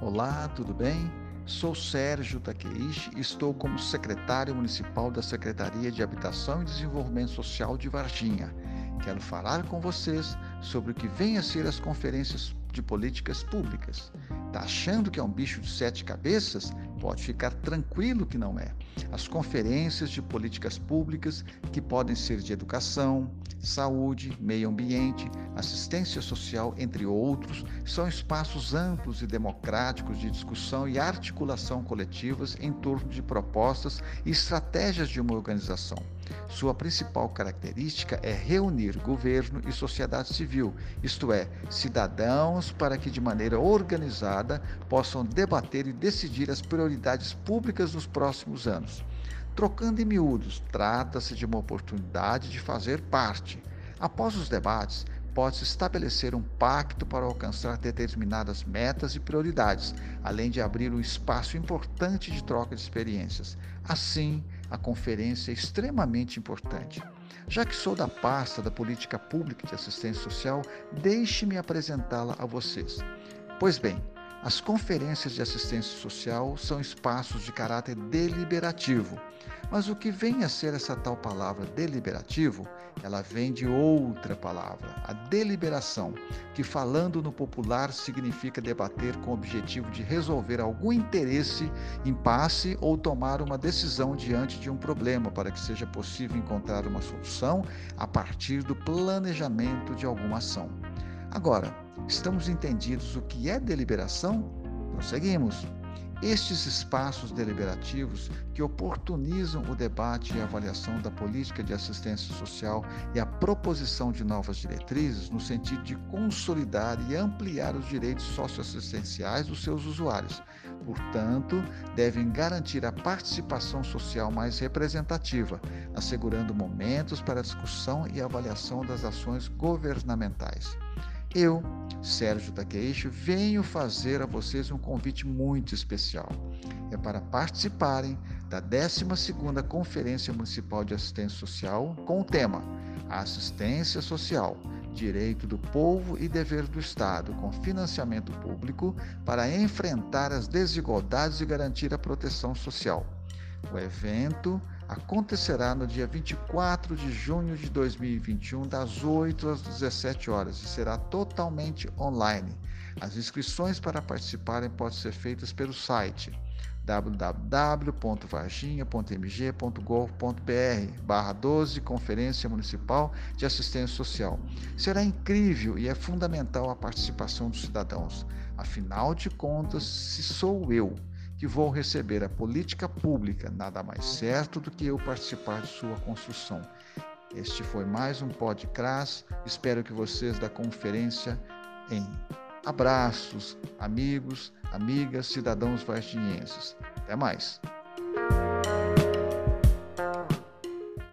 Olá, tudo bem? Sou Sérgio Takeishi e estou como secretário municipal da Secretaria de Habitação e Desenvolvimento Social de Varginha. Quero falar com vocês sobre o que vem a ser as conferências de políticas públicas. Tá achando que é um bicho de sete cabeças? Pode ficar tranquilo que não é. As conferências de políticas públicas, que podem ser de educação, saúde, meio ambiente, assistência social, entre outros, são espaços amplos e democráticos de discussão e articulação coletivas em torno de propostas e estratégias de uma organização. Sua principal característica é reunir governo e sociedade civil, isto é, cidadãos, para que de maneira organizada possam debater e decidir as prioridades públicas dos próximos anos. Trocando em miúdos, trata-se de uma oportunidade de fazer parte. Após os debates, pode-se estabelecer um pacto para alcançar determinadas metas e prioridades, além de abrir um espaço importante de troca de experiências. Assim, a conferência é extremamente importante. Já que sou da pasta da Política Pública de Assistência Social, deixe-me apresentá-la a vocês. Pois bem, as conferências de assistência social são espaços de caráter deliberativo. Mas o que vem a ser essa tal palavra deliberativo? Ela vem de outra palavra, a deliberação, que falando no popular significa debater com o objetivo de resolver algum interesse, impasse ou tomar uma decisão diante de um problema para que seja possível encontrar uma solução a partir do planejamento de alguma ação. Agora, estamos entendidos o que é deliberação? Prosseguimos. Estes espaços deliberativos que oportunizam o debate e avaliação da política de assistência social e a proposição de novas diretrizes no sentido de consolidar e ampliar os direitos socioassistenciais dos seus usuários. Portanto, devem garantir a participação social mais representativa, assegurando momentos para discussão e avaliação das ações governamentais. Eu, Sérgio Takeishi, venho fazer a vocês um convite muito especial. É para participarem da 12ª Conferência Municipal de Assistência Social com o tema Assistência Social, Direito do Povo e Dever do Estado, com financiamento público para enfrentar as desigualdades e garantir a proteção social. O evento acontecerá no dia 24 de junho de 2021, das 8 às 17 horas, e será totalmente online. As inscrições para participarem podem ser feitas pelo site www.varginha.mg.gov.br barra 12 Conferência Municipal de Assistência Social. Será incrível e é fundamental a participação dos cidadãos. Afinal de contas, se sou eu que vou receber a política pública, nada mais certo do que eu participar de sua construção. Este foi mais um podcast. Espero que vocês da conferência em abraços, amigos, amigas, cidadãos varginhenses. Até mais.